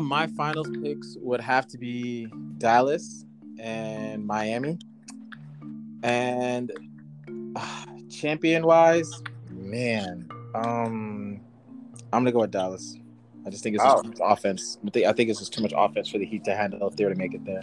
My finals picks would have to be Dallas and Miami. And uh, champion wise, man, um, I'm gonna go with Dallas. I just think it's just Oh. offense. I think, I think it's just too much offense for the Heat to handle if they were to make it there.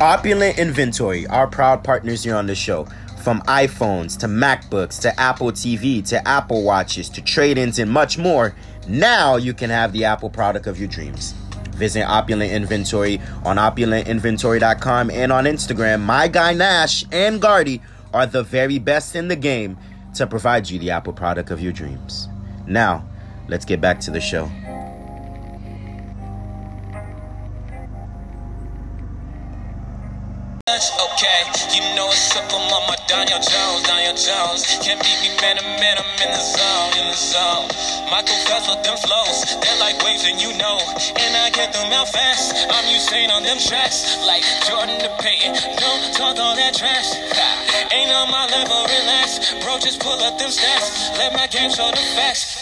Opulent Inventory, our proud partners here on the show. From iPhones to MacBooks to Apple TV to Apple Watches to trade ins and much more, now you can have the Apple product of your dreams. Visit Opulent Inventory on opulentinventory.com and on Instagram. My guy Nash and Gardy are the very best in the game to provide you the Apple product of your dreams. Now, let's get back to the show. Daniel Jones, Daniel Jones. Can't beat me, man, to man. I'm in the zone, in the zone. Michael Phelps with them flows, they're like waves, and you know. And I get them out fast. I'm Usain on them tracks, like Jordan to Peyton. Don't talk all that trash. Ain't on my level, relax. Bro, just pull up them stats. Let my game show the facts.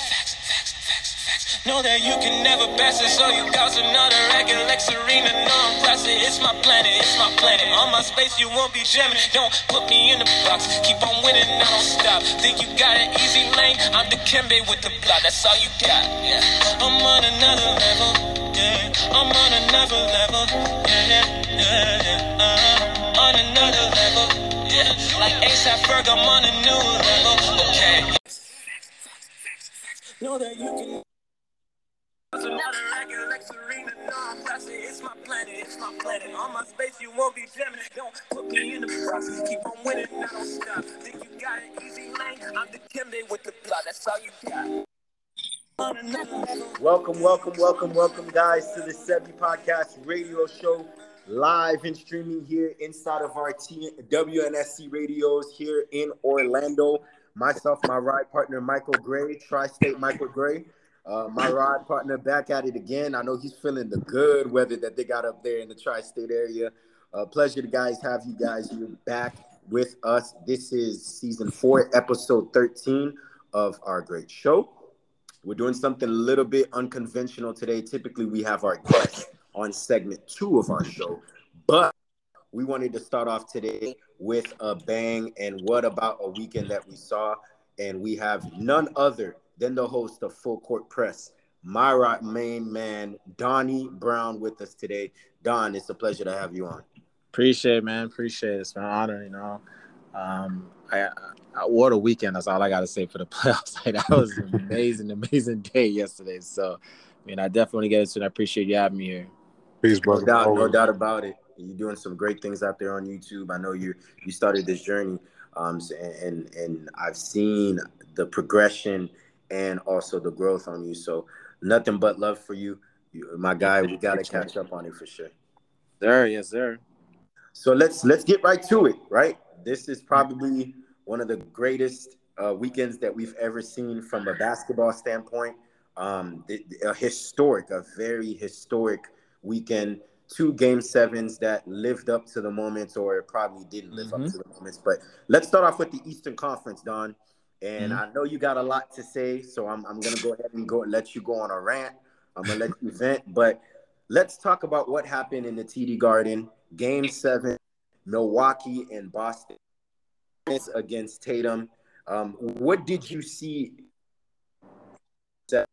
Know that you can never pass it, so you got another record like Serena. No, I'm classic. It's my planet, it's my planet. On my space, you won't be jamming. Don't put me in the box. Keep on winning, I don't stop. Think you got an easy lane? I'm the Kimbe with the block. That's all you got. Yeah, I'm on another level. Yeah, I'm on another level. Yeah, yeah, yeah, yeah. Uh, on another level. Yeah, like ASAP Ferg, I'm on a new level. Okay. Know that you can. It's my planet, it's my planet. My space, you won't be. Don't me in the box. Keep on winning, don't stop. You got easy? I'm with the. That's you. Welcome, welcome, welcome, welcome, guys, to the Sebi Podcast radio show, live and streaming here inside of our T- WNSC radios here in Orlando. Myself, my ride partner, Michael Gray, Tri State Michael Gray. Uh, my ride partner back at it again. I know he's feeling the good weather that they got up there in the tri state area. Uh, pleasure to guys have you guys here back with us. This is season four, episode 13 of our great show. We're doing something a little bit unconventional today. Typically, we have our guests on segment two of our show, but we wanted to start off today with a bang. And what about a weekend that we saw? And we have none other than the host of Full Court Press, my right main man, Donnie Brown, with us today. Don, it's a pleasure to have you on. Appreciate it, man. Appreciate it. It's an honor, you know. Um, I, I what a weekend. That's all I got to say for the playoffs. Like, that was an amazing, amazing day yesterday. So, I mean, I definitely get it. And I appreciate you having me here. Peace, No brother. doubt, no doubt about it. You're doing some great things out there on YouTube. I know you you started this journey, um, and and I've seen the progression and also the growth on you. So nothing but love for you, you my guy. We got to catch up on it for sure. There, yes, sir. So let's let's get right to it. Right, this is probably one of the greatest uh, weekends that we've ever seen from a basketball standpoint. Um, a historic, a very historic weekend. Two game sevens that lived up to the moments, or probably didn't live up Mhm. to the moments. But let's start off with the Eastern Conference, Don. And Mhm. I know you got a lot to say, so I'm, I'm gonna go ahead and go let you go on a rant. I'm gonna let you vent, but let's talk about what happened in the TD Garden, Game Seven, Milwaukee and Boston against Tatum. Um, what did you see that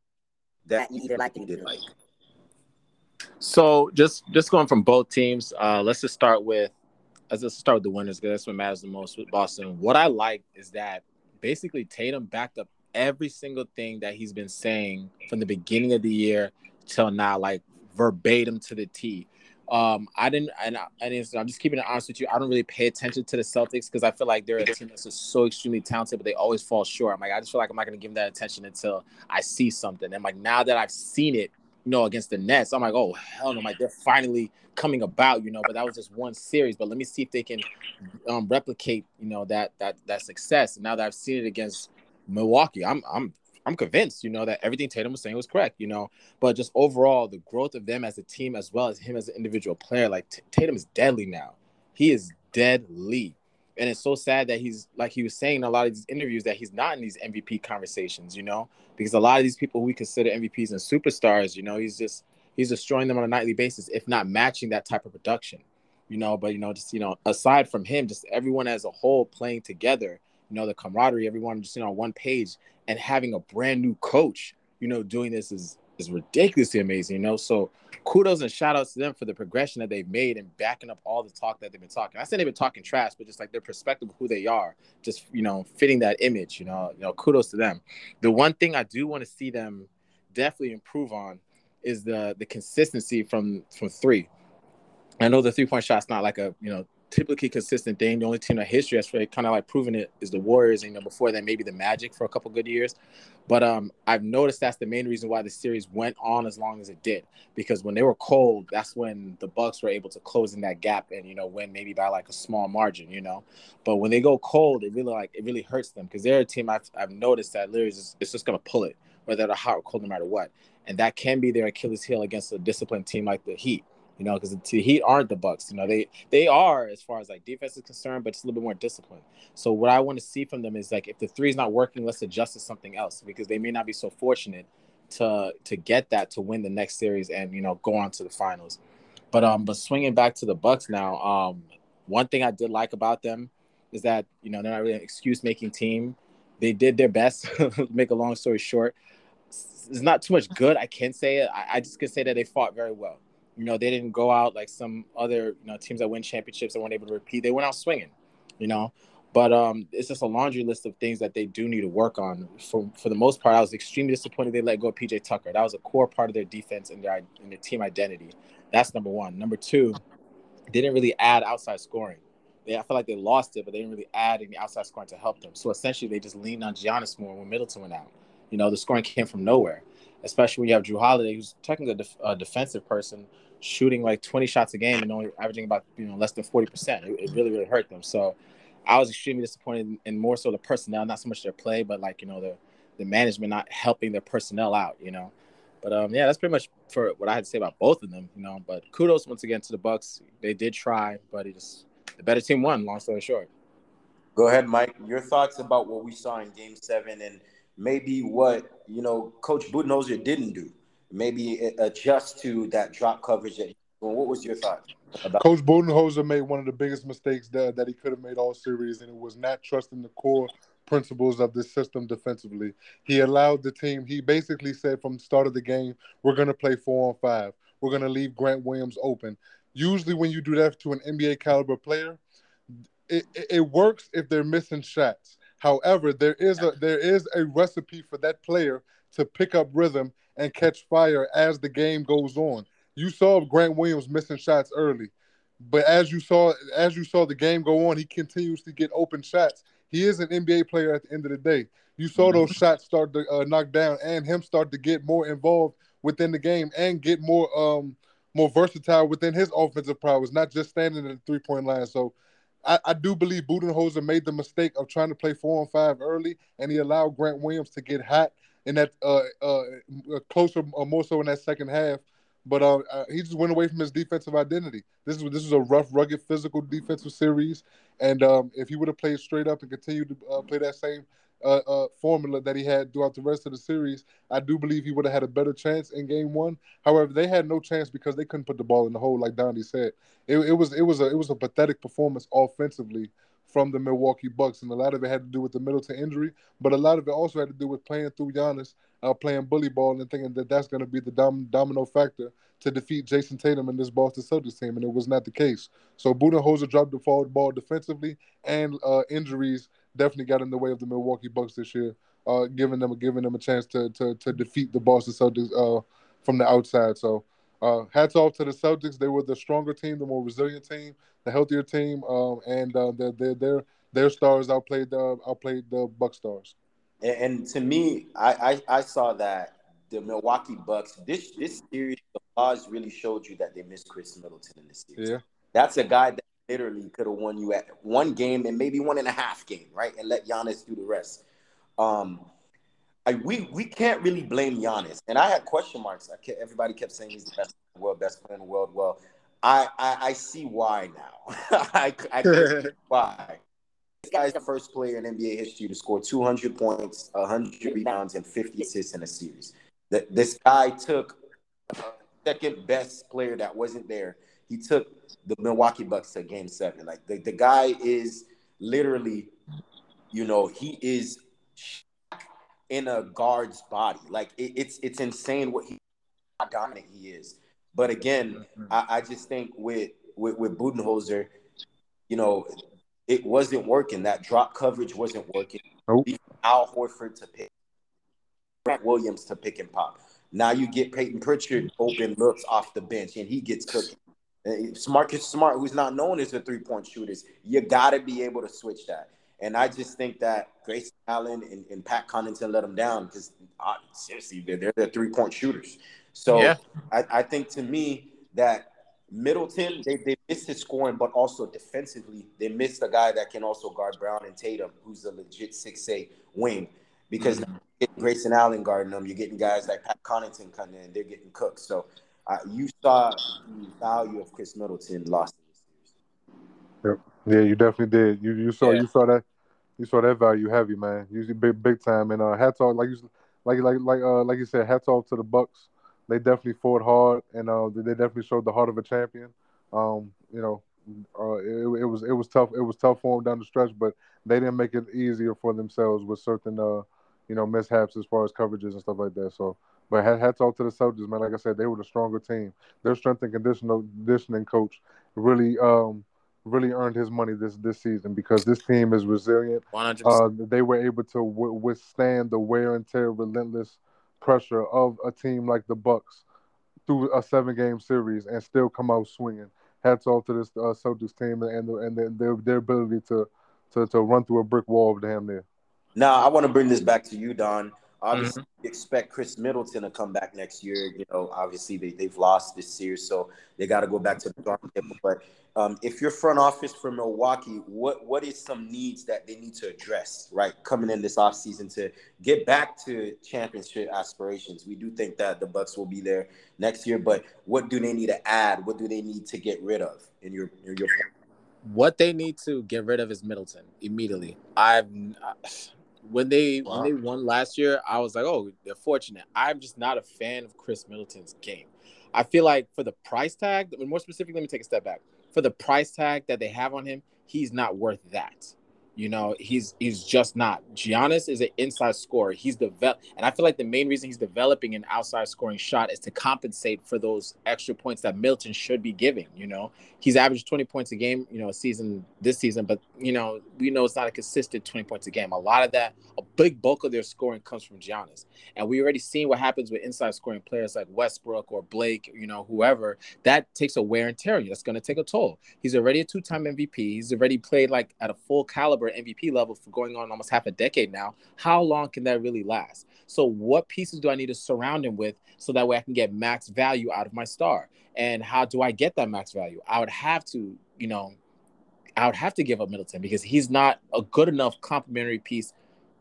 that you either liked or you didn't like? So just just going from both teams, uh, let's just start with let's just start with the winners because that's what matters the most with Boston. What I like is that basically Tatum backed up every single thing that he's been saying from the beginning of the year till now, like verbatim to the T. Um, I didn't, and, I, and I'm just keeping it honest with you. I don't really pay attention to the Celtics because I feel like they're a team that's just so extremely talented, but they always fall short. I'm like, I just feel like I'm not going to give them that attention until I see something. And like now that I've seen it, you know, against the Nets, I'm like, oh hell no, like they're finally coming about, you know. But that was just one series. But let me see if they can um, replicate, you know, that that that success. And now that I've seen it against Milwaukee, I'm I'm I'm convinced, you know, that everything Tatum was saying was correct, you know. But just overall, the growth of them as a team, as well as him as an individual player, like Tatum is deadly now. He is deadly. And it's so sad that he's like he was saying in a lot of these interviews that he's not in these MVP conversations, you know, because a lot of these people we consider MVPs and superstars, you know, he's just he's destroying them on a nightly basis, if not matching that type of production, you know. But you know, just you know, aside from him, just everyone as a whole playing together, you know, the camaraderie, everyone just you know on one page, and having a brand new coach, you know, doing this is is ridiculously amazing, you know. So kudos and shout outs to them for the progression that they've made and backing up all the talk that they've been talking. I said they've been talking trash, but just like their perspective of who they are, just you know, fitting that image, you know, you know, kudos to them. The one thing I do want to see them definitely improve on is the the consistency from from three. I know the three point shot's not like a you know typically consistent thing. The only team in history that's really kind of like proven it is the Warriors. And, you know, before that, maybe the Magic for a couple good years. But um, I've noticed that's the main reason why the series went on as long as it did. Because when they were cold, that's when the Bucks were able to close in that gap and you know win maybe by like a small margin. You know, but when they go cold, it really like it really hurts them because they're a team I've, I've noticed that literally is it's just gonna pull it whether they're hot or cold no matter what. And that can be their Achilles heel against a disciplined team like the Heat you know, because the Heat aren't the Bucks. You know, they they are as far as like defense is concerned, but it's a little bit more disciplined. So what I want to see from them is like if the three is not working, let's adjust to something else because they may not be so fortunate to to get that to win the next series and you know go on to the finals. But um, but swinging back to the Bucks now, um, one thing I did like about them is that you know they're not really an excuse making team. They did their best. make a long story short, it's not too much good I can say. I, I just can say that they fought very well you know, they didn't go out like some other you know teams that win championships that weren't able to repeat. They went out swinging, you know. But um, it's just a laundry list of things that they do need to work on. For for the most part, I was extremely disappointed they let go of PJ Tucker. That was a core part of their defense and their and their team identity. That's number one. Number two, didn't really add outside scoring. They, I feel like they lost it, but they didn't really add any outside scoring to help them. So essentially, they just leaned on Giannis more when Middleton went out. You know, the scoring came from nowhere, especially when you have Jrue Holiday, who's technically a, def- a defensive person, shooting like 20 shots a game and only averaging about you know less than 40 percent. It, really really hurt them. So I was extremely disappointed in more so the personnel, not so much their play, but like you know the the management not helping their personnel out. You know. But um, yeah, that's pretty much for what I had to say about both of them, you know. But kudos once again to the Bucks. They did try, but it just the better team won. Long story short. Go ahead, Mike. Your thoughts about what we saw in Game Seven and maybe what you know Coach Budenholzer didn't do maybe adjust to that drop coverage well, what was your thought about Coach Budenholzer made one of the biggest mistakes that, that he could have made all series, and it was not trusting the core principles of this system defensively. He allowed the team, he basically said from the start of the game, we're going to play four on five. We're going to leave Grant Williams open. Usually, when you do that to an NBA caliber player, it, it, it works if they're missing shots. However, there is a there is a recipe for that player to pick up rhythm and catch fire as the game goes on. You saw Grant Williams missing shots early, but as you saw as you saw the game go on, he continues to get open shots. He is an NBA player at the end of the day. You saw those mm-hmm. shots start to uh, knock down and him start to get more involved within the game and get more um more versatile within his offensive prowess, not just standing at the three point line. So I, I, do believe Budenholzer made the mistake of trying to play four and five early, and he allowed Grant Williams to get hot in that uh, uh, closer, uh, more so in that second half. But uh, uh, he just went away from his defensive identity. This is this was a rough, rugged, physical defensive series, and um, if he would have played straight up and continued to uh, play that same uh, uh, formula that he had throughout the rest of the series, I do believe he would have had a better chance in Game One. However, they had no chance because they couldn't put the ball in the hole, like Donnie said. It, it was it was a it was a pathetic performance offensively from the Milwaukee Bucks, and a lot of it had to do with the Middleton injury, but a lot of it also had to do with playing through Giannis, uh, playing bully ball, and thinking that that's going to be the dom- domino factor to defeat Jayson Tatum and this Boston Celtics team, and it was not the case. So Budenholzer dropped the forward ball defensively, and uh, injuries definitely got in the way of the Milwaukee Bucks this year, uh, giving them giving them a chance to to, to defeat the Boston Celtics uh, from the outside. So. Uh, hats off to the Celtics. They were the stronger team, the more resilient team the healthier team, um, and uh, their their their their stars outplayed the outplayed the Buck stars. And, and to me, I, I, I saw that the Milwaukee Bucks this this series the odds really showed you that they missed Khris Middleton in this series. Yeah, that's a guy that literally could have won you at one game and maybe one and a half game, right? And let Giannis do the rest. Um, I, we we can't really blame Giannis, and I had question marks. I kept, everybody kept saying he's the best in the world, best player in the world. Well, I, I I see why now. I I see why. This guy's the first player in NBA history to score 200 points, 100 rebounds, and 50 assists in a series. That this guy took second best player that wasn't there. He took the Milwaukee Bucks to Game Seven. Like the, the guy is literally, you know, he is in a guard's body. Like it, it's it's insane what he how dominant he is. But again, I, I just think with with, with Budenholzer, you know, it wasn't working. That drop coverage wasn't working. Nope. Al Horford to pick, Grant Williams to pick and pop. Now you get Payton Pritchard open looks off the bench, and he gets cooking. Eh, Marcus Smart, who's not known as a three point shooters, you got to be able to switch that. And I just think that Grayson Allen and, and Pat Connaughton let them down because uh, seriously, they're, they're the three point shooters. So Yeah. I, I think to me that Middleton, they, they missed his scoring, but also defensively, they missed a guy that can also guard Brown and Tatum, who's a legit 6'8 wing. Because Mm-hmm. now you're getting Grayson Allen guarding them, you're getting guys like Pat Connaughton coming in, they're getting cooked. So uh, you saw the value of Khris Middleton lost in this series. Yeah, you definitely did. You you saw Yeah. you saw that you saw that value heavy, man. Usually big big time. And uh, hats off, like you like like like uh like you said, hats off to the Bucks. They definitely fought hard, and uh, they definitely showed the heart of a champion. Um, you know, uh, it, it was it was tough. It was tough for them down the stretch, but they didn't make it easier for themselves with certain uh, you know, mishaps as far as coverages and stuff like that. So, but hats off to the Celtics, man. Like I said, they were the stronger team. Their strength and conditional conditioning coach really um really earned his money this this season because this team is resilient. One hundred Uh, they were able to w- withstand the wear and tear, relentless pressure of a team like the Bucks through a seven game series and still come out swinging. Hats off to this uh, Celtics team and the, and the, their their ability to, to to run through a brick wall of damn near. Now, I want to bring this back to you, Don. Obviously, you expect Khris Middleton to come back next year. You know, obviously they, they've lost this series, so they got to go back to the drawing table. But um, if you're front office for Milwaukee, what what is some needs that they need to address, right, coming in this offseason to get back to championship aspirations? We do think that the Bucks will be there next year, but what do they need to add? What do they need to get rid of in your in your What they need to get rid of is Middleton immediately. I've when they Wow. when they won last year, I was like, oh, they're fortunate. I'm just not a fan of Khris Middleton's game. I feel like for the price tag, but more specifically, let me take a step back. For the price tag that they have on him, he's not worth that. You know, he's he's just not. Giannis is an inside scorer. He's developed, and I feel like the main reason he's developing an outside scoring shot is to compensate for those extra points that Milton should be giving. You know, he's averaged 20 points a game, you know, a season this season, but you know, we know it's not a consistent 20 points a game. A lot of that, a big bulk of their scoring comes from Giannis. And we already seen what happens with inside scoring players like Westbrook or Blake, you know, whoever. That takes a wear and tear. That's going to take a toll. He's already a two-time MVP. He's already played like at a full caliber MVP level for going on almost half a decade now. How long can that really last? So what pieces do I need to surround him with so that way I can get max value out of my star? And how do I get that max value? I would have to, you know, I would have to give up Middleton because he's not a good enough complementary piece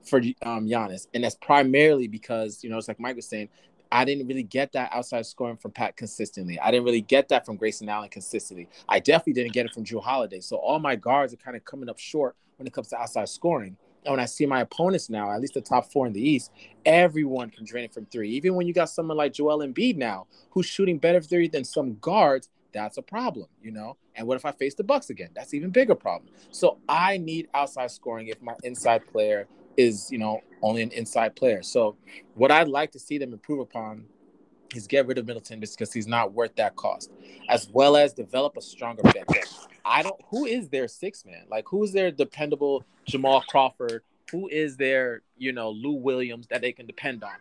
for um, Giannis, and that's primarily because you know it's like Mike was saying, I didn't really get that outside scoring from Pat consistently. I didn't really get that from Grayson Allen consistently. I definitely didn't get it from Jrue Holiday. So all my guards are kind of coming up short when it comes to outside scoring. And when I see my opponents now, at least the top four in the East, everyone can drain it from three. Even when you got someone like Joel Embiid now, who's shooting better three than some guards, that's a problem, you know. And what if I face the Bucks again? That's even bigger problem. So I need outside scoring if my inside player is, you know, only an inside player. So what I'd like to see them improve upon is get rid of Middleton because he's not worth that cost, as well as develop a stronger bench. I don't. Who is their six man? Like who is their dependable Jamal Crawford? Who is their you know Lou Williams that they can depend on?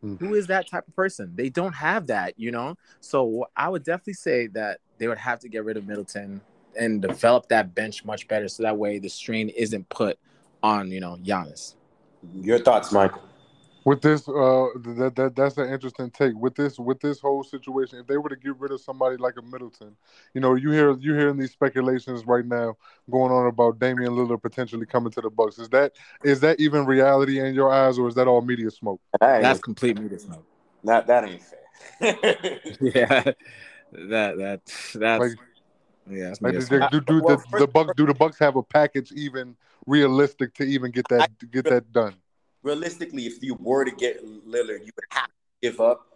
Hmm. Who is that type of person? They don't have that, you know. So I would definitely say that they would have to get rid of Middleton and develop that bench much better, so that way the strain isn't put on you know Giannis. your thoughts, Michael? With this, uh, that, that that's an interesting take. With this, with this whole situation, if they were to get rid of somebody like a Middleton, you know, you hear you hearing these speculations right now going on about Damian Lillard potentially coming to the Bucks. Is that is that even reality in your eyes, or is that all media smoke? That That's ain't, complete media smoke. that, that ain't fair. yeah, that that that's Like, yeah. That's like me. do, do, do Well, the, first- the Bucks do the Bucks have a package even realistic to even get that get that done? Realistically, if you were to get Lillard, you would have to give up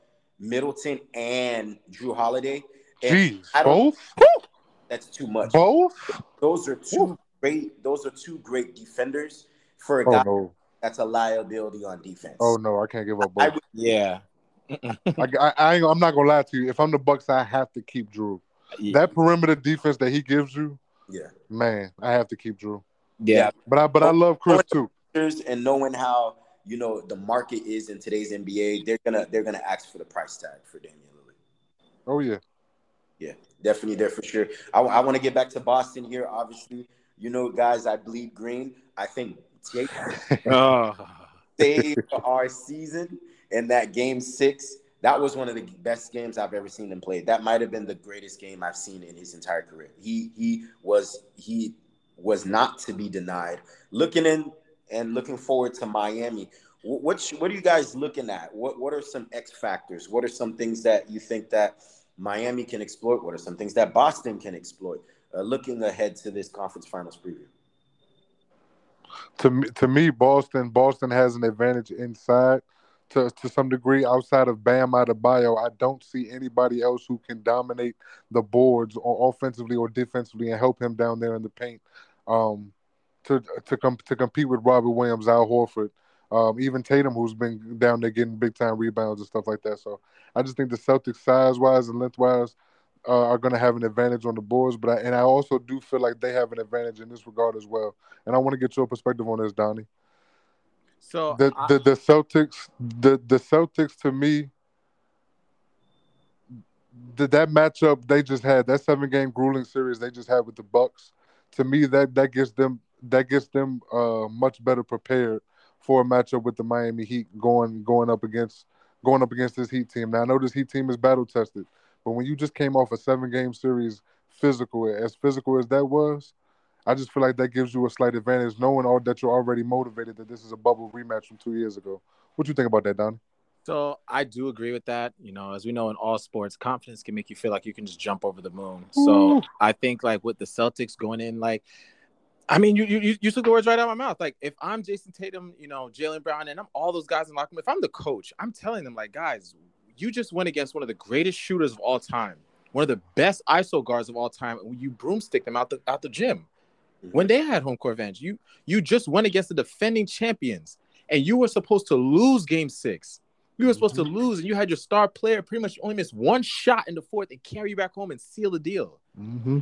Middleton and Jrue Holiday. And Jeez, both, That's too much. both. Those are two great. Those are two great defenders for a Oh guy no, that's a liability on defense. oh no, I can't give up I both. would, yeah. I, I, I ain't, I'm not gonna lie to you. If I'm the Bucks, I have to keep Jrue. That perimeter defense that he gives you, yeah. man, I have to keep Jrue. yeah. But I but I love Chris too. And knowing how you know the market is in today's NBA, they're gonna they're gonna ask for the price tag for Damian Lillard. Oh yeah, Yeah, definitely there for sure. I, want to get back to Boston here. Obviously, you know, guys, I bleed green. I think Jake Oh. saved our season in that game six. That was one of the best games I've ever seen him play. That might have been the greatest game I've seen in his entire career. He he was he was not to be denied. Looking in and looking forward to Miami. What what are you guys looking at? What what are some X factors? What are some things that you think that Miami can exploit? What are some things that Boston can exploit? Uh, looking ahead to this conference finals preview. to me, to me, Boston Boston has an advantage inside to to some degree. Outside of Bam Adebayo, I don't see anybody else who can dominate the boards or offensively or defensively and help him down there in the paint. Um, to to com- to compete with Robert Williams, Al Horford, um, even Tatum, who's been down there getting big time rebounds and stuff like that. So I just think the Celtics, size wise and length wise, uh, are going to have an advantage on the boards. But I, and I also do feel like they have an advantage in this regard as well. And I want to get your perspective on this, Donnie. So The I- the, the Celtics, the the Celtics to me, the, that matchup they just had, that seven game grueling series they just had with the Bucks, to me that that gets them that gets them uh, much better prepared for a matchup with the Miami Heat going going up against going up against this Heat team. Now I know this Heat team is battle tested, but when you just came off a seven game series physical as physical as that was, I just feel like that gives you a slight advantage, knowing all that you're already motivated that this is a bubble rematch from two years ago. What do you think about that, Donnie? So I do agree with that. You know, as we know in all sports, confidence can make you feel like you can just jump over the moon. So Ooh. I think like with the Celtics going in, like, I mean, you you you took the words right out of my mouth. Like, if I'm Jayson Tatum, you know, Jaylen Brown, and I'm all those guys in locker room, if I'm the coach, I'm telling them like, guys, you just went against one of the greatest shooters of all time, one of the best ISO guards of all time, and you broomstick them out the out the gym when they had home court advantage. You you just went against the defending champions, and you were supposed to lose Game Six. You were supposed to lose, and you had your star player pretty much only miss one shot in the fourth and carry you back home and seal the deal. Mm-hmm.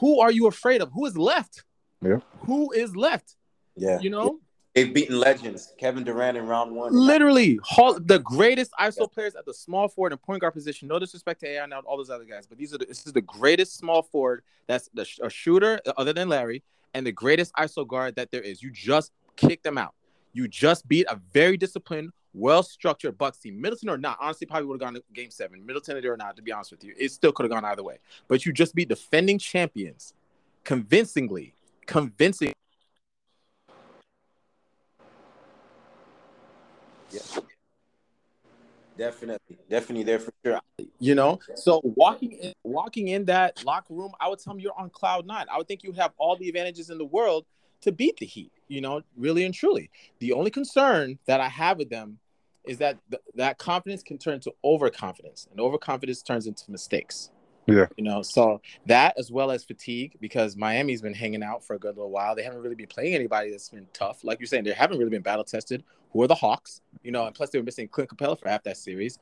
Who are you afraid of? Who is left? Yeah. Who is left? Yeah, You know, they've beaten legends. Kevin Durant in round one. literally, Hall, the greatest ISO players at the small forward and point guard position. No disrespect to AI and all those other guys, but these are the, this is the greatest small forward that's the, a shooter other than Larry, and the greatest ISO guard that there is. You just kick them out. You just beat a very disciplined, well structured Bucks team. Middleton or not, honestly, probably would have gone to game seven. Middleton or not, to be honest with you, it still could have gone either way. But you just beat defending champions convincingly, convincing. Yeah. Definitely, definitely there for sure. You know, so walking in, walking in that locker room, I would tell them you're on cloud nine. I would think you have all the advantages in the world to beat the Heat. You know, really and truly. The only concern that I have with them is that th- that confidence can turn to overconfidence, and overconfidence turns into mistakes. Yeah. You know, so that as well as fatigue, because Miami's been hanging out for a good little while. They haven't really been playing anybody that's been tough. Like you're saying, they haven't really been battle tested. Who are the Hawks? You know, and plus they were missing Clint Capela for half that series.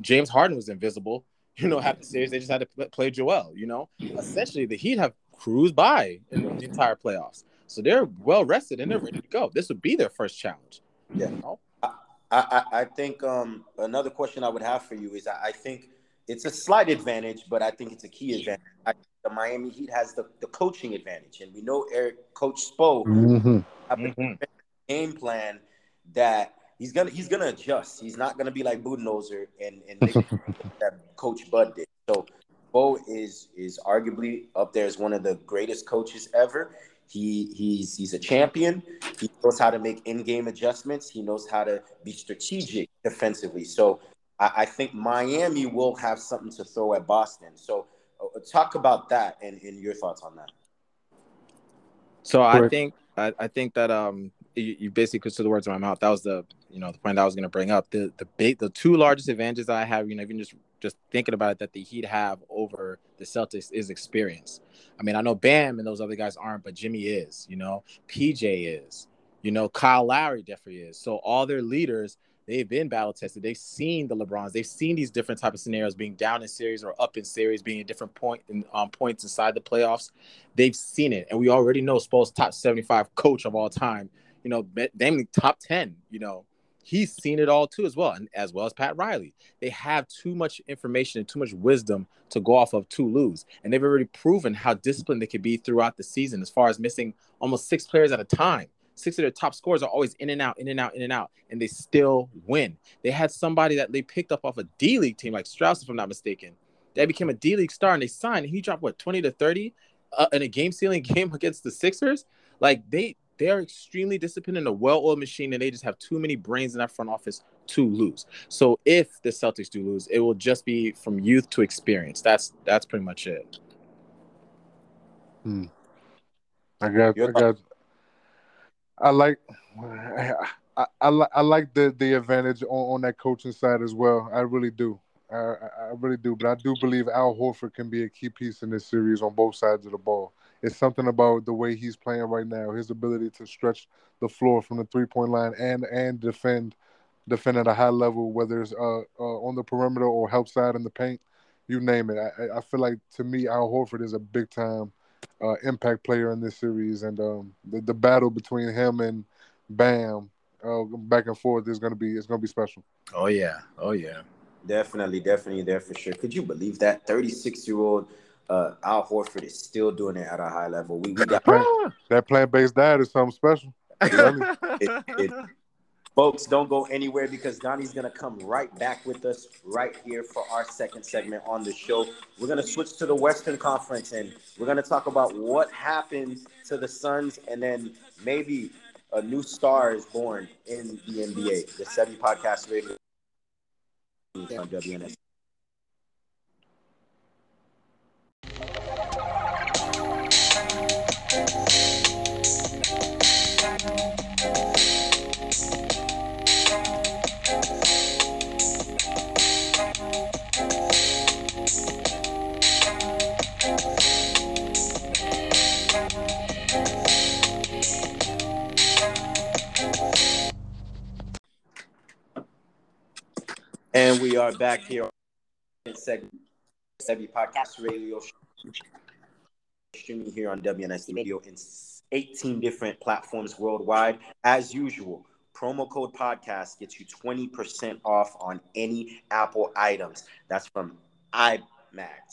James Harden was invisible. You know, half the series they just had to play Joel. You know, essentially the Heat have cruised by in the entire playoffs, so they're well rested and they're ready to go. This would be their first challenge. Yeah. You know? I, I, I think um, another question I would have for you is I, I think it's a slight advantage, but I think it's a key advantage. I, the Miami Heat has the, the coaching advantage, and we know Erik Coach Spo Mm-hmm. have a game plan that he's gonna he's gonna adjust. He's not gonna be like Budenholzer and and that Coach Bud did. So Bo is is arguably up there as one of the greatest coaches ever. He he's he's a champion. He knows how to make in-game adjustments. He knows how to be strategic defensively. So I, I think Miami will have something to throw at Boston. So uh, talk about that and, and your thoughts on that. So I think I, I think that um you, you basically took the words in my mouth. That was the you know the point I was going to bring up. The the big the two largest advantages I have, you know, even just just thinking about it, that the Heat have over the Celtics is experience. I mean, I know Bam and those other guys aren't, but Jimmy is. You know, PJ is. You know, Kyle Lowry definitely is. So all their leaders they've been battle tested. They've seen the LeBrons. They've seen these different type of scenarios, being down in series or up in series, being a different point in um, points inside the playoffs. They've seen it, and we already know Spo's top seventy-five coach of all time. You know, namely top ten. You know, he's seen it all too as well, and as well as Pat Riley. They have too much information and too much wisdom to go off of to lose, and they've already proven how disciplined they can be throughout the season, as far as missing almost six players at a time six of their top scores are always in and out, in and out, in and out, and they still win. They had somebody that they picked up off a D League team like Strus, if I'm not mistaken. That became a D League star, and they signed. And he dropped what 20 to 30 uh, in a game sealing game against the Sixers. Like they they are extremely disciplined in a well-oiled machine, and they just have too many brains in that front office to lose. So if the Celtics do lose, it will just be from youth to experience. That's that's pretty much it. Hmm. I got I got I like I, I, I like the the advantage on, on that coaching side as well. I really do. I, I really do. But I do believe Al Horford can be a key piece in this series on both sides of the ball. It's something about the way he's playing right now, his ability to stretch the floor from the three point line and and defend defend at a high level, whether it's uh, uh, on the perimeter or help side in the paint, you name it. I, I feel like to me, Al Horford is a big time uh, impact player in this series, and um, the, the battle between him and Bam uh, back and forth is gonna be it's gonna be special. Oh yeah, oh yeah, definitely, definitely there for sure. Could you believe that thirty six year old uh, Al Horford is still doing it at a high level? We, we got that plant based diet is something special. it, it, Folks, don't go anywhere because Donnie's going to come right back with us right here for our second segment on the show. We're going to switch to the Western Conference and we're going to talk about what happened to the Suns and then maybe a new star is born in the NBA. The 70 Podcast Radio on WNS. And we are back here on segment Podcast Radio streaming here on WNSC Radio in 18 different platforms worldwide. As usual, promo code podcast gets you 20% off on any Apple items. That's from iMac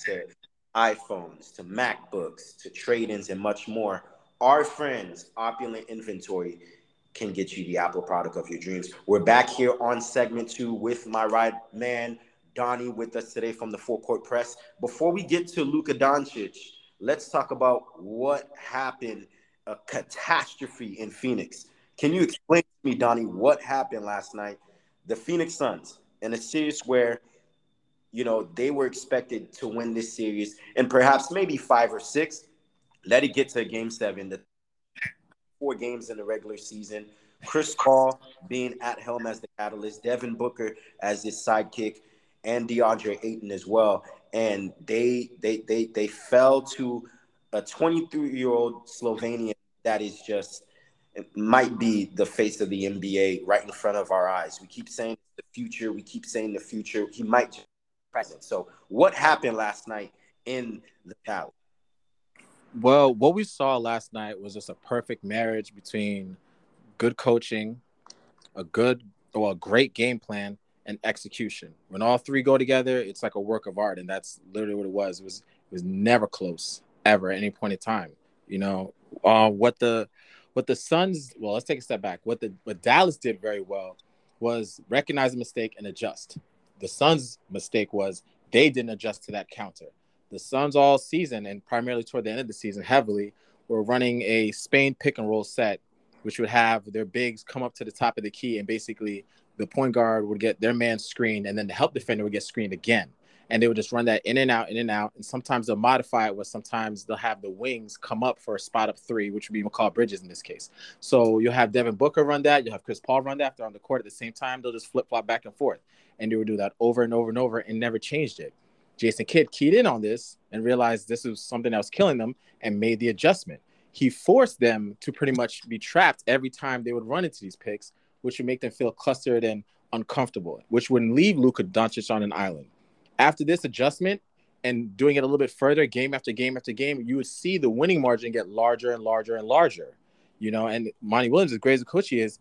to iPhones to MacBooks to trade ins and much more. Our friends, Opulent Inventory can get you the Apple product of your dreams. We're back here on segment two with my right man, Donnie, with us today from the Full Court Press. Before we get to Luka Doncic, let's talk about what happened, a catastrophe in Phoenix. Can you explain to me, Donnie, what happened last night? The Phoenix Suns in a series where, you know, they were expected to win this series and perhaps maybe five or six. Let it get to game seven. The four games in the regular season. Chris Paul being at helm as the catalyst, Devin Booker as his sidekick, and DeAndre Ayton as well. And they they they they fell to a 23 year old Slovenian that is just might be the face of the NBA right in front of our eyes. We keep saying the future. We keep saying the future. He might just present. So what happened last night in the Valley? Well, what we saw last night was just a perfect marriage between good coaching, a good, well, a great game plan, and execution. When all three go together, it's like a work of art, and that's literally what it was. It was it was never close ever at any point in time. You know, uh, what the what the Suns. Well, let's take a step back. What the what Dallas did very well was recognize a mistake and adjust. The Suns' mistake was they didn't adjust to that counter the Suns all season and primarily toward the end of the season heavily were running a Spain pick and roll set, which would have their bigs come up to the top of the key and basically the point guard would get their man screened, and then the help defender would get screened again. And they would just run that in and out, in and out. And sometimes they'll modify it where sometimes they'll have the wings come up for a spot up three, which would be Mikal Bridges in this case. So you'll have Devin Booker run that, you'll have Chris Paul run that. If they're on the court at the same time, they'll just flip flop back and forth. And they would do that over and over and over and never changed it. Jason Kidd keyed in on this and realized this was something that was killing them and made the adjustment. He forced them to pretty much be trapped every time they would run into these picks, which would make them feel clustered and uncomfortable, which would leave Luka Doncic on an island. After this adjustment and doing it a little bit further, game after game after game, you would see the winning margin get larger and larger and larger. You know, and Monty Williams, as great as a coach he is,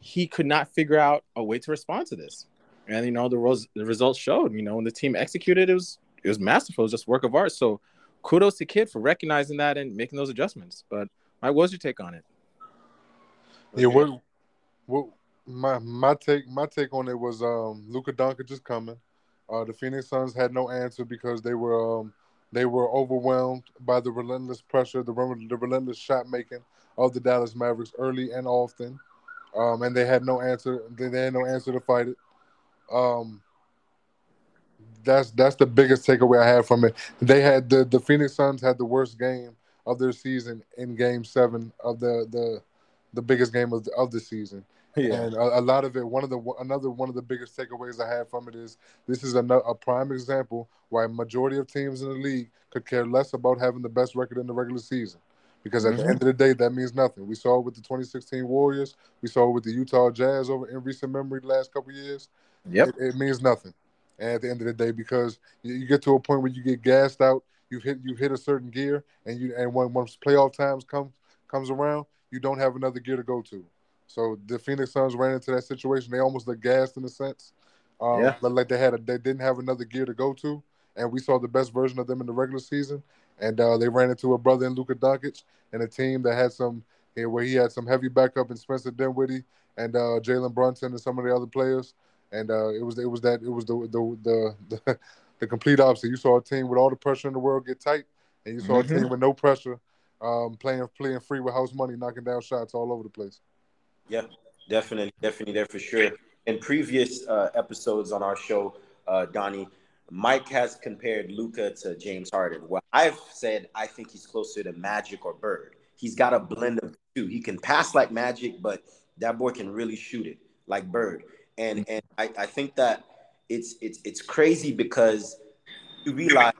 he could not figure out a way to respond to this. And you know, the, res- the results showed. You know, when the team executed, it was it was masterful. It was just work of art. So kudos to Kidd for recognizing that and making those adjustments. But Mike, was your take on it? Yeah, what, what my my take my take on it was um Luka Doncic just coming. Uh, the Phoenix Suns had no answer because they were um, they were overwhelmed by the relentless pressure, the, the relentless shot making of the Dallas Mavericks early and often, um, and they had no answer. They, they had no answer to fight it. Um, that's that's the biggest takeaway I had from it. They had the the Phoenix Suns had the worst game of their season in Game Seven of the the the biggest game of the, of the season. Yeah. And a, a, lot of it, one of the another one of the biggest takeaways I had from it is this is a, a prime example why a majority of teams in the league could care less about having the best record in the regular season. Because at mm-hmm. the end of the day, that means nothing. We saw it with the 2016 Warriors. We saw it with the Utah Jazz over in recent memory the last couple years. Yep. It, it means nothing at the end of the day because you, you get to a point where you get gassed out. You've hit you hit a certain gear, and you and when once playoff times come comes around, you don't have another gear to go to. So the Phoenix Suns ran into that situation. They almost looked gassed in a sense, um, yeah. like they had a, they didn't have another gear to go to, and we saw the best version of them in the regular season. And uh, they ran into a brother in Luka Doncic and a team that had some where he had some heavy backup in Spencer Dinwiddie and uh, Jalen Brunson and some of the other players and uh, it was it was that it was the the the, the, the complete opposite. You saw a team with all the pressure in the world get tight, and you saw mm-hmm. a team with no pressure, um, playing playing free with house money, knocking down shots all over the place. Yeah, definitely, definitely there for sure. In previous uh, episodes on our show, uh, Donnie, Mike has compared Luka to James Harden. Well, I've said I think he's closer to Magic or Bird. He's got a blend of two. He can pass like Magic, but that boy can really shoot it like Bird and and I, I think that it's it's it's crazy because you realize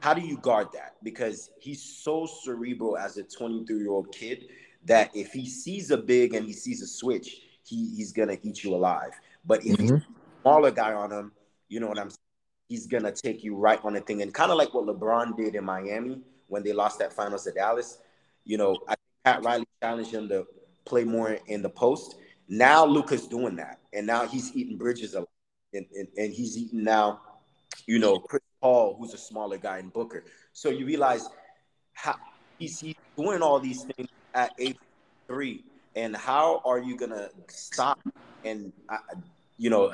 how do you guard that? Because he's so cerebral as a 23 year old kid that if he sees a big and he sees a switch he, he's gonna eat you alive. But if mm-hmm. he's a smaller guy on him you know what i'm saying? He's gonna take you right on the thing. And kind of like what lebron did in miami when they lost that finals to dallas you know i pat riley challenged him to play more in the post now Luka's doing that, and now he's eating Bridges a lot, and, and, and he's eating now, you know, Chris Paul, who's a smaller guy, in Booker. So you realize how he's, he's doing all these things at age three, and how are you gonna stop? And uh, you know,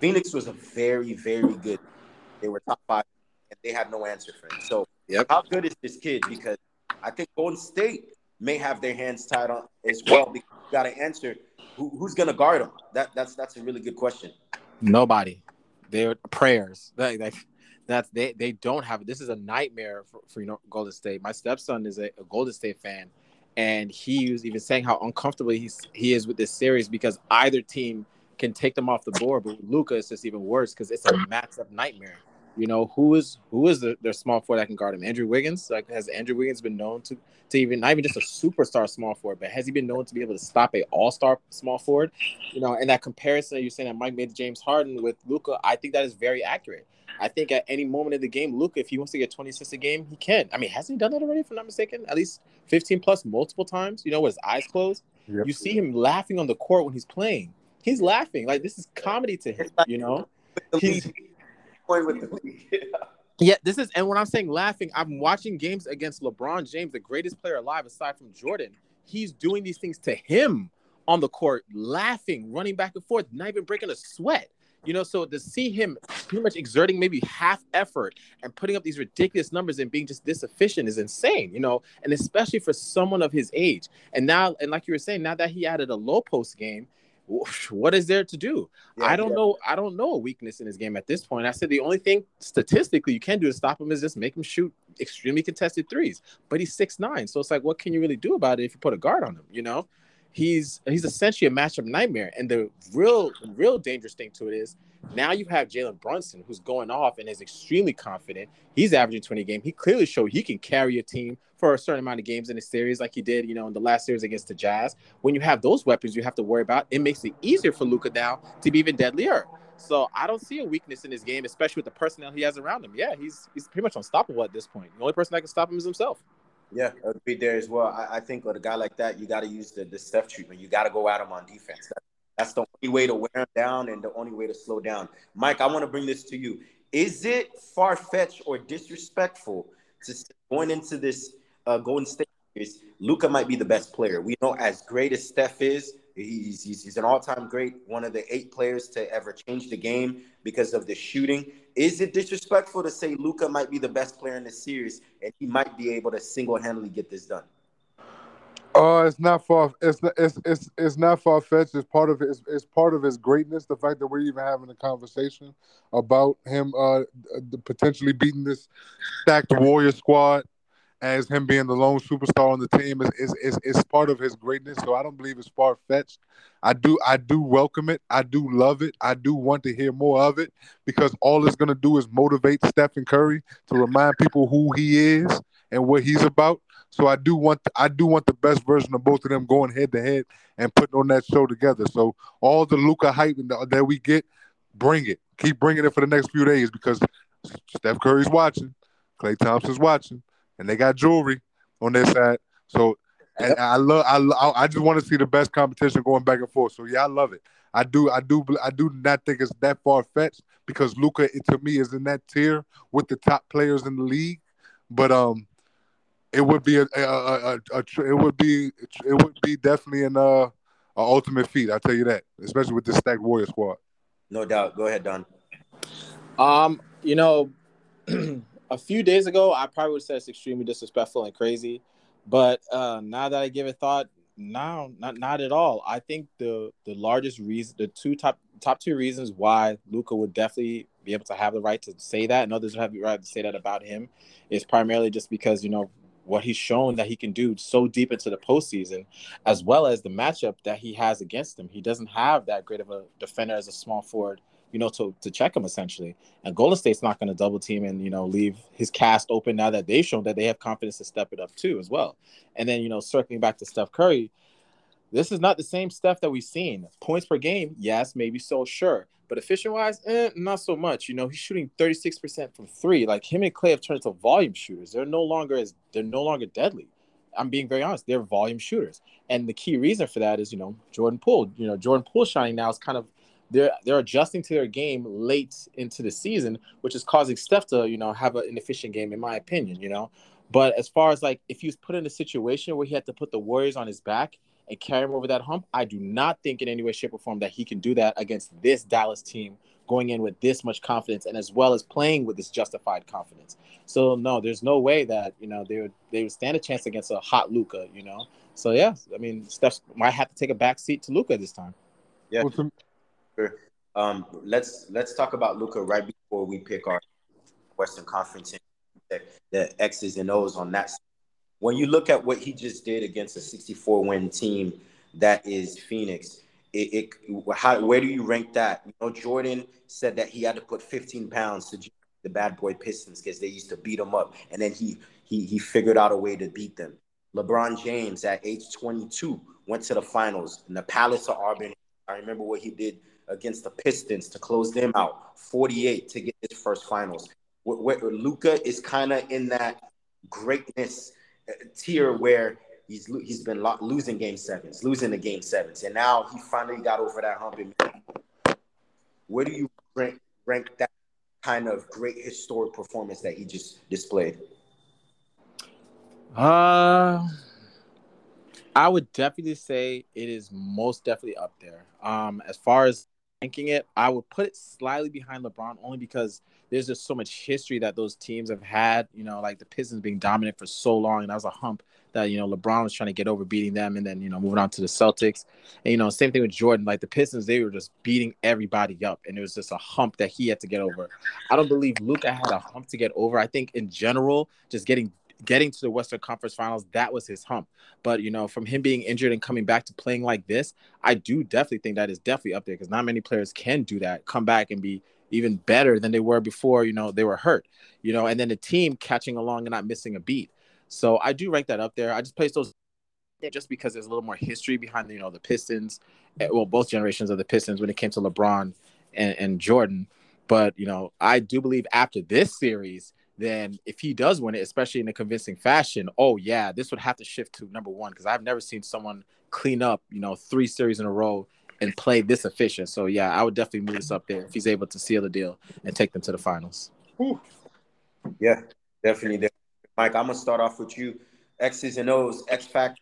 Phoenix was a very, very good. They were top five, and they had no answer for him. So, yep. how good is this kid? Because I think Golden State may have their hands tied on as well because you got to answer who, who's going to guard them. That that's that's a really good question. Nobody. They're prayers. Like, like that's they they don't have this is a nightmare for, for you know Golden State. My stepson is a, a Golden State fan, and he was even saying how uncomfortable he's he is with this series because either team can take them off the board, but Luka is just even worse because it's a matchup nightmare. You know who is who is the, their small forward that can guard him? Andrew Wiggins. Like has Andrew Wiggins been known to to even not even just a superstar small forward, but has he been known to be able to stop a all star small forward? You know, and that comparison you're saying that Mike made to James Harden with Luka, I think that is very accurate. I think at any moment in the game, Luka, if he wants to get 20 assists a game, he can. I mean, hasn't he done that already? If I'm not mistaken, at least 15 plus multiple times. You know, with his eyes closed, yep. you see him laughing on the court when he's playing. He's laughing like this is comedy to him. You know, he's with the league. yeah, this is, and when I'm saying laughing, I'm watching games against LeBron James, the greatest player alive aside from Jordan. He's doing these things to him on the court, laughing, running back and forth, not even breaking a sweat. You know, so to see him pretty much exerting maybe half effort and putting up these ridiculous numbers and being just this efficient is insane, you know, and especially for someone of his age. And now, and like you were saying, now that he added a low post game, what is there to do? Yeah, I don't yeah. know. I don't know a weakness in his game at this point. I said the only thing statistically you can do to stop him is just make him shoot extremely contested threes. But he's six nine, so it's like, what can you really do about it if you put a guard on him? You know, he's he's essentially a matchup nightmare. And the real real dangerous thing to it is now you have Jalen Brunson who's going off and is extremely confident. He's averaging 20 a game. He clearly showed he can carry a team for a certain amount of games in a series like he did, you know, in the last series against the Jazz. When you have those weapons you have to worry about, it makes it easier for Luka now to be even deadlier. So I don't see a weakness in his game, especially with the personnel he has around him. Yeah, he's he's pretty much unstoppable at this point. The only person that can stop him is himself. Yeah, I'd be there as well. I, I think with a guy like that, you got to use the, the Steph treatment. You got to go at him on defense. That, that's the only way to wear them down and the only way to slow down. Mike, I want to bring this to you. Is it far fetched or disrespectful to going into this uh, Golden State series, Luka might be the best player? We know as great as Steph is, he's, he's, he's an all time great, one of the eight players to ever change the game because of the shooting. Is it disrespectful to say Luka might be the best player in the series and he might be able to single handedly get this done? Uh, it's not far. It's not, it's it's it's not far fetched. It's part of it. It's, it's part of his greatness. The fact that we're even having a conversation about him uh potentially beating this stacked Warrior squad as him being the lone superstar on the team is is is, is part of his greatness. So I don't believe it's far fetched. I do I do welcome it. I do love it. I do want to hear more of it because all it's gonna do is motivate Stephen Curry to remind people who he is and what he's about. So I do want I do want the best version of both of them going head to head and putting on that show together. So all the Luka hype that we get, bring it. Keep bringing it for the next few days because Steph Curry's watching, Klay Thompson's watching, and they got jewelry on their side. So and I love I I just want to see the best competition going back and forth. So yeah, I love it. I do I do I do not think it's that far fetched because Luka to me is in that tier with the top players in the league. But um it would be a, a, a, a, it would be it would be definitely an uh a ultimate feat. I tell you that, especially with this stacked Warrior squad. No doubt. Go ahead, Don. Um, you know, a few days ago, I probably would have said it's extremely disrespectful and crazy, but uh, now that I give it thought, no, not not at all. I think the the largest reason, the two top top two reasons why Luka would definitely be able to have the right to say that, and others would have the right to say that about him, is primarily just because you know what he's shown that he can do so deep into the postseason, as well as the matchup that he has against him. He doesn't have that great of a defender as a small forward, you know, to, to check him essentially. And Golden State's not going to double team and, you know, leave his cast open now that they've shown that they have confidence to step it up too, as well. And then, you know, circling back to Steph Curry, this is not the same stuff that we've seen. Points per game, yes, maybe so, sure. But efficient wise, eh, not so much. You know, he's shooting 36% from three. Like him and Klay have turned into volume shooters. They're no longer as they're no longer deadly. I'm being very honest. They're volume shooters. And the key reason for that is, you know, Jordan Poole. You know, Jordan Poole shining now is kind of they're they're adjusting to their game late into the season, which is causing Steph to, you know, have an inefficient game, in my opinion, you know. But as far as like if he was put in a situation where he had to put the Warriors on his back and carry him over that hump, I do not think in any way, shape, or form that he can do that against this Dallas team going in with this much confidence and as well as playing with this justified confidence. So no, there's no way that you know they would they would stand a chance against a hot Luka, you know. So yeah, I mean Steph might have to take a back seat to Luka this time. Yeah. Sure. Um, let's let's talk about Luka right before we pick our Western Conference the, the X's and O's on that when you look at what he just did against a 64 win team that is Phoenix, it, it how where do you rank that? You know, Jordan said that he had to put 15 pounds to the bad boy Pistons because they used to beat him up, and then he he he figured out a way to beat them. LeBron James at age 22 went to the finals in the Palace of Auburn. I remember what he did against the Pistons to close them out, 48 to get his first finals. Where, where Luka is kind of in that greatness tier where he's he's been lo- losing game sevens, losing the game sevens, and now he finally got over that hump. And where do you rank rank that kind of great historic performance that he just displayed? Uh I would definitely say it is most definitely up there. Um, as far as ranking it, I would put it slightly behind LeBron only because there's just so much history that those teams have had. You know, like the Pistons being dominant for so long, and that was a hump that you know LeBron was trying to get over beating them, and then you know moving on to the Celtics, and you know same thing with Jordan. Like the Pistons, they were just beating everybody up, and it was just a hump that he had to get over. I don't believe Luka had a hump to get over. I think in general, just getting getting to the Western Conference Finals, that was his hump. But you know, from him being injured and coming back to playing like this, I do definitely think that is definitely up there because not many players can do that, come back and be even better than they were before. You know, they were hurt. You know, and then the team catching along and not missing a beat. So I do rank that up there. I just place those just because there's a little more history behind you know the Pistons, eh, well both generations of the Pistons when it came to LeBron and, and Jordan. But you know, I do believe after this series, then if he does win it, especially in a convincing fashion, oh yeah, this would have to shift to number one because I've never seen someone clean up, you know, three series in a row and play this efficient. So yeah, I would definitely move this up there if he's able to seal the deal and take them to the finals. Yeah, definitely. Mike, I'm gonna start off with you. X's and O's, X Factor.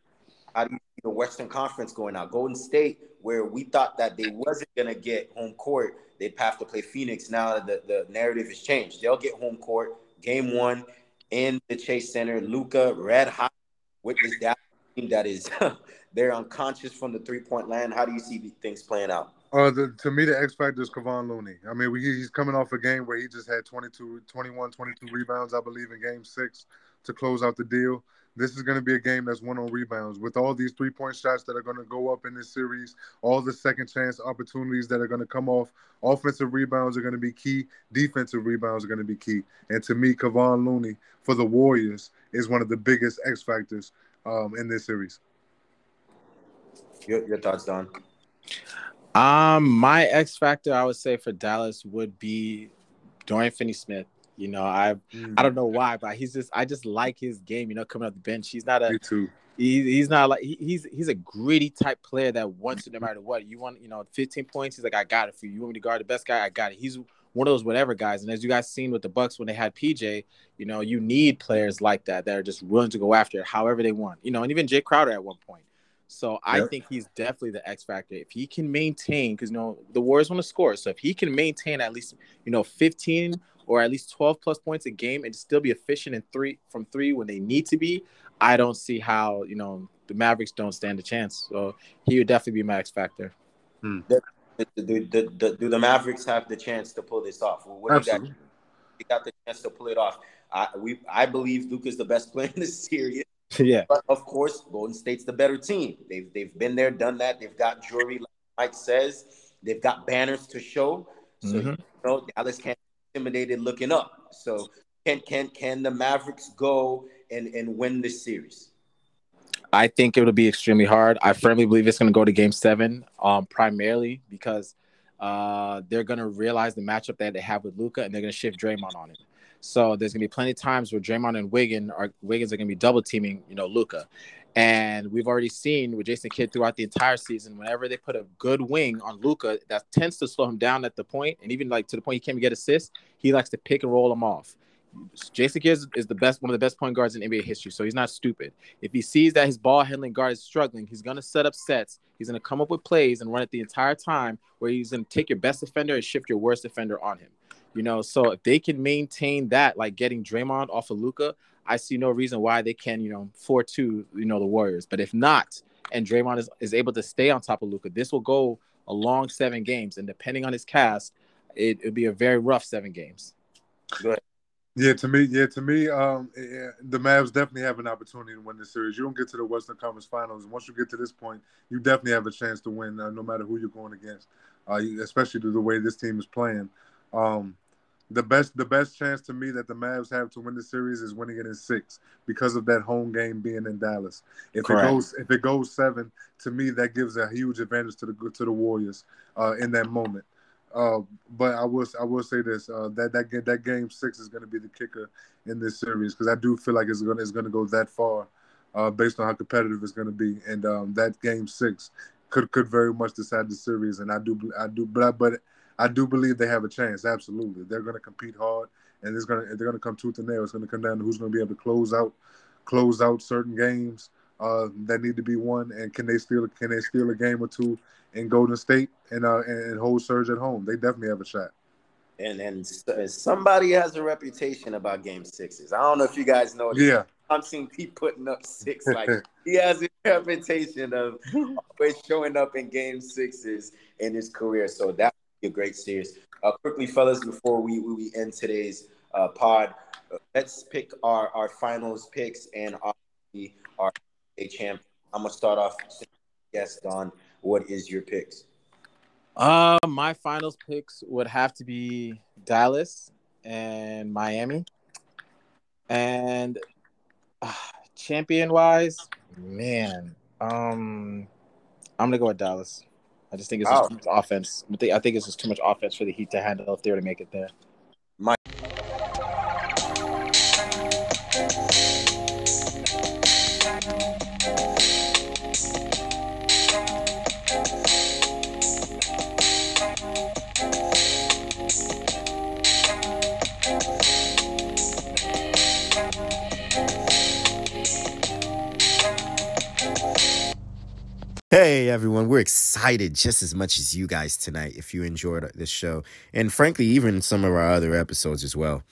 How do you see the Western Conference going out? Golden State, where we thought that they wasn't gonna get home court, they'd have to play Phoenix. Now the, the narrative has changed. They'll get home court. Game one in the Chase Center. Luka red hot with this team that is they're unconscious from the three point land. How do you see things playing out? Uh, the, to me, the X factor is Kevon Looney. I mean, we, he's coming off a game where he just had 22, 21, 22 rebounds, I believe, in game six to close out the deal. This is going to be a game that's one on rebounds. With all these three point shots that are going to go up in this series, all the second chance opportunities that are going to come off, offensive rebounds are going to be key, defensive rebounds are going to be key. And to me, Kevon Looney for the Warriors is one of the biggest X factors um, in this series. Your, your thoughts, Don? Um, my X factor, I would say for Dallas would be Dorian Finney-Smith. You know, I mm. I don't know why, but he's just I just like his game. You know, coming off the bench, he's not a. Me too. He, he's not like he, he's he's a gritty type player that wants it no matter what. You want you know 15 points. He's like I got it for you. You want me to guard the best guy? I got it. He's one of those whatever guys. And as you guys seen with the Bucks when they had PJ, you know you need players like that that are just willing to go after it however they want. You know, and even Jae Crowder at one point. So I yep. think he's definitely the X factor. If he can maintain, because you know the Warriors want to score, so if he can maintain at least you know 15 or at least 12 plus points a game and still be efficient in three from three when they need to be, I don't see how you know the Mavericks don't stand a chance. So he would definitely be my X factor. Hmm. Do, do, do, do, the Mavericks have the chance to pull this off? Well, what Absolutely. got? They got the chance to pull it off. I we I believe Luka's the best player in the series. Yeah. But of course, Golden State's the better team. They've they've been there, done that. They've got jewelry, like Mike says. They've got banners to show. So mm-hmm. you know Dallas can't be intimidated looking up. So can can can the Mavericks go and and win this series? I think it'll be extremely hard. I firmly believe it's going to go to Game Seven, um, primarily because uh, they're going to realize the matchup that they have with Luka and they're going to shift Draymond on it. So there's gonna be plenty of times where Draymond and Wiggin are Wiggins are gonna be double teaming, you know, Luka. And we've already seen with Jason Kidd throughout the entire season, whenever they put a good wing on Luka, that tends to slow him down at the point, and even like to the point he can't get assists, he likes to pick and roll him off. Jason Kidd is the best, one of the best point guards in NBA history, so he's not stupid. If he sees that his ball handling guard is struggling, he's gonna set up sets. He's gonna come up with plays and run it the entire time, where he's gonna take your best defender and shift your worst defender on him. You know, so if they can maintain that, like getting Draymond off of Luka, I see no reason why they can, you know, four two, you know, the Warriors. But if not, and Draymond is, is able to stay on top of Luka, this will go a long seven games. And depending on his cast, it would be a very rough seven games. Good. Yeah, to me, yeah, to me, um, yeah, the Mavs definitely have an opportunity to win this series. You don't get to the Western Conference Finals, once you get to this point, you definitely have a chance to win, uh, no matter who you're going against, uh, especially to the way this team is playing. Um, the best the best chance to me that the Mavs have to win the series is winning it in six because of that home game being in Dallas. If Correct. it goes if it goes seven, to me that gives a huge advantage to the to the Warriors uh, in that moment. Uh, but I will I will say this uh, that that that game six is going to be the kicker in this series because I do feel like it's going it's going to go that far uh, based on how competitive it's going to be, and um, that game six could could very much decide the series. And I do I do but but I do believe they have a chance. Absolutely, they're going to compete hard, and it's going to they're going to come tooth and nail. It's going to come down to who's going to be able to close out close out certain games uh, that need to be won, and can they steal can they steal a game or two in Golden State and uh, and hold Surge at home? They definitely have a shot. And and somebody has a reputation about Game Sixes. I don't know if you guys know. This. Yeah. I'm seeing he putting up six. Like he has a reputation of always showing up in game sixes in his career. So that would be a great series. Uh, quickly, fellas, before we we end today's uh, pod, uh, let's pick our our finals picks and our a champ. I'm gonna start off. Yes, Don. What is your picks? Uh, my finals picks would have to be Dallas and Miami. And uh, champion wise, man, um, I'm gonna go with Dallas. I just think it's just too much offense. I think, I think it's just too much offense for the Heat to handle if they were to make it there. Excited just as much as you guys tonight if you enjoyed this show, and frankly, even some of our other episodes as well.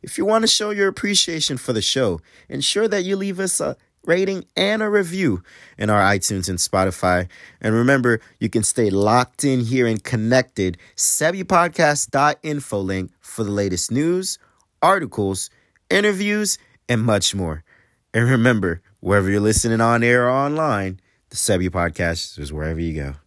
If you want to show your appreciation for the show, ensure that you leave us a rating and a review in our iTunes and Spotify. And remember, you can stay locked in here and connected. SebbyPodcast.info link for the latest news, articles, interviews, and much more. And remember, wherever you're listening on air or online, the Sebi Podcast is wherever you go.